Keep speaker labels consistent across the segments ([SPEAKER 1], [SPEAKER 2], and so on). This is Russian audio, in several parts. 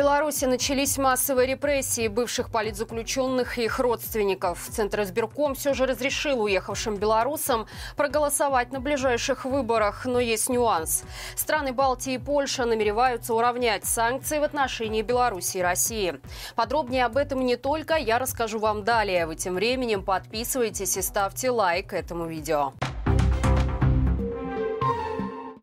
[SPEAKER 1] Беларуси начались массовые репрессии бывших политзаключенных и их родственников. Центр избирком все же разрешил уехавшим белорусам проголосовать на ближайших выборах, но есть нюанс. Страны Балтии и Польша намереваются уравнять санкции в отношении Беларуси и России. Подробнее об этом не только я расскажу вам далее. Вы тем временем подписывайтесь и ставьте лайк этому видео.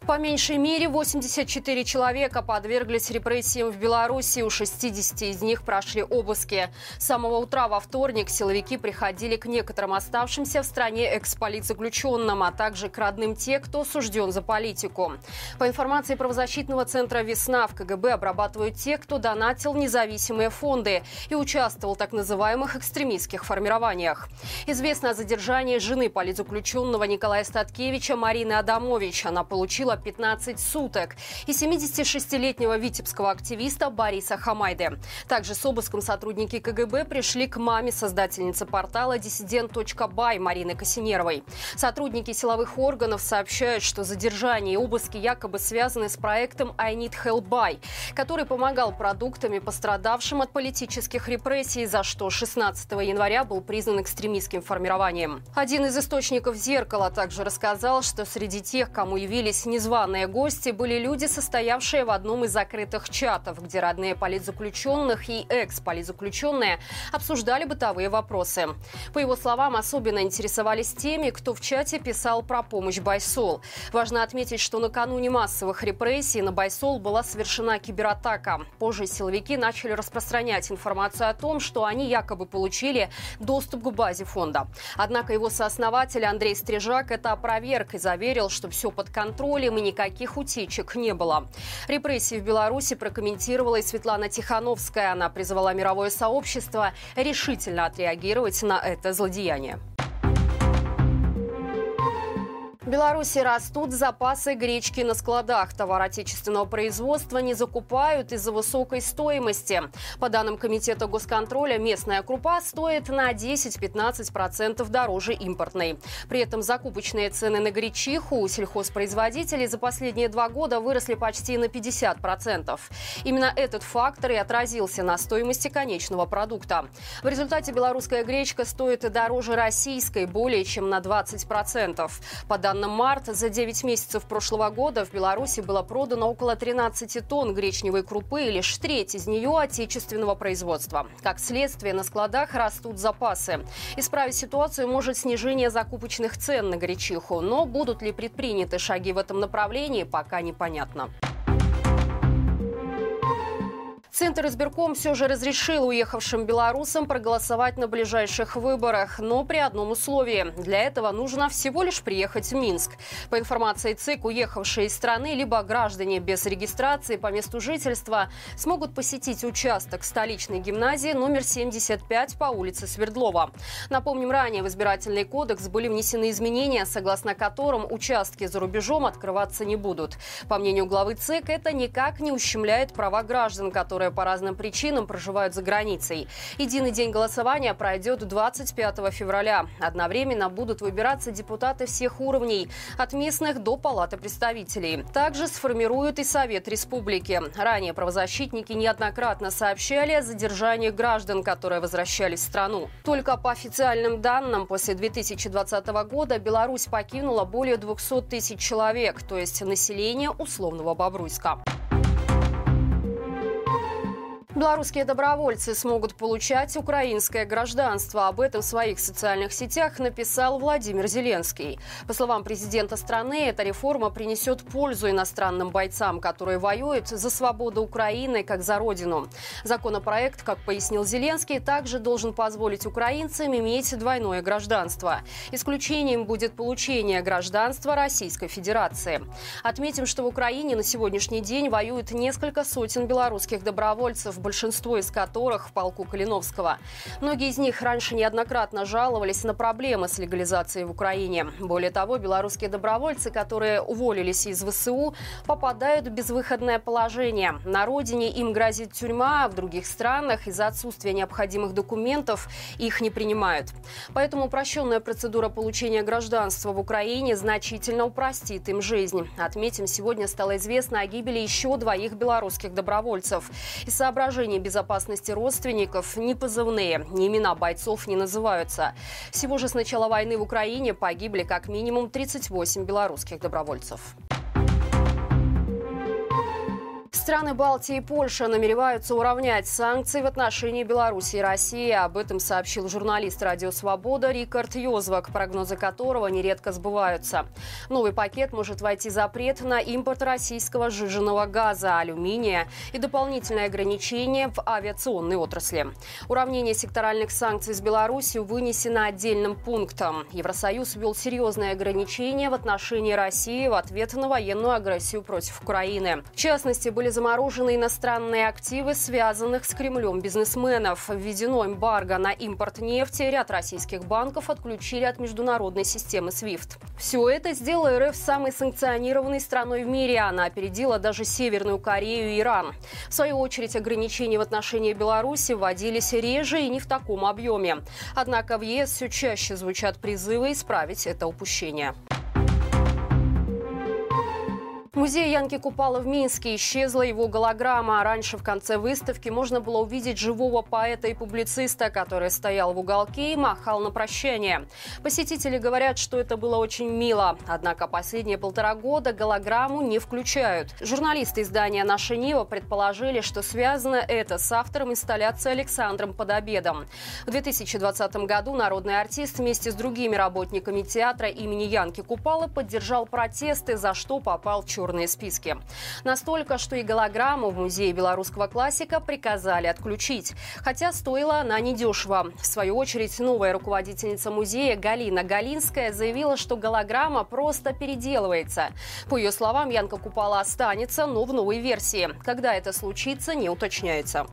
[SPEAKER 1] По меньшей мере 84 человека подверглись репрессиям в Беларуси. У 60 из них прошли обыски. С самого утра во вторник силовики приходили к некоторым оставшимся в стране экс-политзаключенным, а также к родным тех, кто осужден за политику. По информации правозащитного центра «Весна» в КГБ обрабатывают тех, кто донатил независимые фонды и участвовал в так называемых экстремистских формированиях. Известно о задержании жены политзаключенного Николая Статкевича Марины Адамович. Она получила 15 суток. И 76-летнего витебского активиста Бориса Хамайды. Также с обыском сотрудники КГБ пришли к маме создательницы портала «Диссидент.бай» Марины Косинеровой. Сотрудники силовых органов сообщают, что задержание и обыски якобы связаны с проектом «I need help buy», который помогал продуктами пострадавшим от политических репрессий, за что 16 января был признан экстремистским формированием. Один из источников «Зеркала» также рассказал, что среди тех, кому явились незваные Незваные гости были люди, состоявшие в одном из закрытых чатов, где родные политзаключенных и экс-политзаключенные обсуждали бытовые вопросы. По его словам, особенно интересовались теми, кто в чате писал про помощь Байсол. Важно отметить, что накануне массовых репрессий на Байсол была совершена кибератака. Позже силовики начали распространять информацию о том, что они якобы получили доступ к базе фонда. Однако его сооснователь Андрей Стрижак это опроверг и заверил, что все под контролем и никаких утечек не было. Репрессии в Беларуси прокомментировала и Светлана Тихановская. Она призвала мировое сообщество решительно отреагировать на это злодеяние. В Беларуси растут запасы гречки на складах. Товар отечественного производства не закупают из-за высокой стоимости. По данным Комитета госконтроля, местная крупа стоит на 10-15% дороже импортной. При этом закупочные цены на гречиху у сельхозпроизводителей за последние два года выросли почти на 50%. Именно этот фактор и отразился на стоимости конечного продукта. В результате белорусская гречка стоит дороже российской более чем на 20%. По данным данным марта, за 9 месяцев прошлого года в Беларуси было продано около 13 тонн гречневой крупы, и лишь треть из нее отечественного производства. Как следствие, на складах растут запасы. Исправить ситуацию может снижение закупочных цен на гречиху, но будут ли предприняты шаги в этом направлении, пока непонятно. Центр избирком все же разрешил уехавшим белорусам проголосовать на ближайших выборах, но при одном условии. Для этого нужно всего лишь приехать в Минск. По информации ЦИК, уехавшие из страны, либо граждане без регистрации по месту жительства смогут посетить участок столичной гимназии номер 75 по улице Свердлова. Напомним, ранее в избирательный кодекс были внесены изменения, согласно которым участки за рубежом открываться не будут. По мнению главы ЦИК, это никак не ущемляет права граждан, которые которые по разным причинам проживают за границей. Единый день голосования пройдет 25 февраля. Одновременно будут выбираться депутаты всех уровней, от местных до Палаты представителей. Также сформируют и Совет Республики. Ранее правозащитники неоднократно сообщали о задержании граждан, которые возвращались в страну. Только по официальным данным, после 2020 года Беларусь покинула более 200 тысяч человек, то есть население условного Бобруйска. Белорусские добровольцы смогут получать украинское гражданство. Об этом в своих социальных сетях написал Владимир Зеленский. По словам президента страны, эта реформа принесет пользу иностранным бойцам, которые воюют за свободу Украины как за родину. Законопроект, как пояснил Зеленский, также должен позволить украинцам иметь двойное гражданство. Исключением будет получение гражданства Российской Федерации. Отметим, что в Украине на сегодняшний день воюют несколько сотен белорусских добровольцев, большинство из которых в полку Калиновского. Многие из них раньше неоднократно жаловались на проблемы с легализацией в Украине. Более того, белорусские добровольцы, которые уволились из ВСУ, попадают в безвыходное положение. На родине им грозит тюрьма, а в других странах из-за отсутствия необходимых документов их не принимают. Поэтому упрощенная процедура получения гражданства в Украине значительно упростит им жизнь. Отметим, сегодня стало известно о гибели еще двоих белорусских добровольцев. Из соображений соображений безопасности родственников ни позывные, ни имена бойцов не называются. Всего же с начала войны в Украине погибли как минимум 38 белорусских добровольцев. Страны Балтии и Польша намереваются уравнять санкции в отношении Беларуси и России. Об этом сообщил журналист «Радио Свобода» Рикард Йозвак, прогнозы которого нередко сбываются. Новый пакет может войти запрет на импорт российского сжиженного газа, алюминия и дополнительные ограничения в авиационной отрасли. Уравнение секторальных санкций с Беларусью вынесено отдельным пунктом. Евросоюз ввел серьезные ограничения в отношении России в ответ на военную агрессию против Украины. В частности, были заморожены иностранные активы, связанных с Кремлем бизнесменов. Введено эмбарго на импорт нефти. Ряд российских банков отключили от международной системы SWIFT. Все это сделало РФ самой санкционированной страной в мире. Она опередила даже Северную Корею и Иран. В свою очередь, ограничения в отношении Беларуси вводились реже и не в таком объеме. Однако в ЕС все чаще звучат призывы исправить это упущение. Музей Янки Купала в Минске исчезла его голограмма. Раньше в конце выставки можно было увидеть живого поэта и публициста, который стоял в уголке и махал на прощание. Посетители говорят, что это было очень мило. Однако последние полтора года голограмму не включают. Журналисты издания «Наша Нива» предположили, что связано это с автором инсталляции Александром Подобедом. В 2020 году народный артист вместе с другими работниками театра имени Янки Купала поддержал протесты, за что попал в черный черные списки. Настолько, что и голограмму в Музее белорусского классика приказали отключить. Хотя стоила она недешево. В свою очередь, новая руководительница музея Галина Галинская заявила, что голограмма просто переделывается. По ее словам, Янка Купала останется, но в новой версии. Когда это случится, не уточняется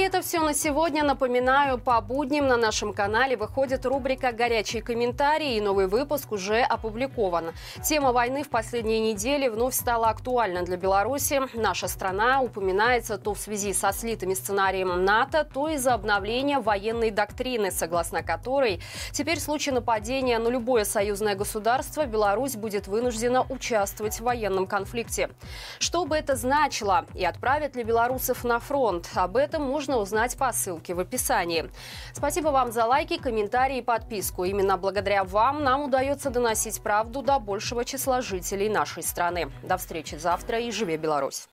[SPEAKER 1] это все на сегодня. Напоминаю, по будням на нашем канале выходит рубрика «Горячие комментарии» и новый выпуск уже опубликован. Тема войны в последние недели вновь стала актуальна для Беларуси. Наша страна упоминается то в связи со слитыми сценарием НАТО, то из-за обновления военной доктрины, согласно которой теперь в случае нападения на любое союзное государство Беларусь будет вынуждена участвовать в военном конфликте. Что бы это значило и отправят ли белорусов на фронт? Об этом можно можно узнать по ссылке в описании. Спасибо вам за лайки, комментарии и подписку. Именно благодаря вам нам удается доносить правду до большего числа жителей нашей страны. До встречи завтра и живи Беларусь!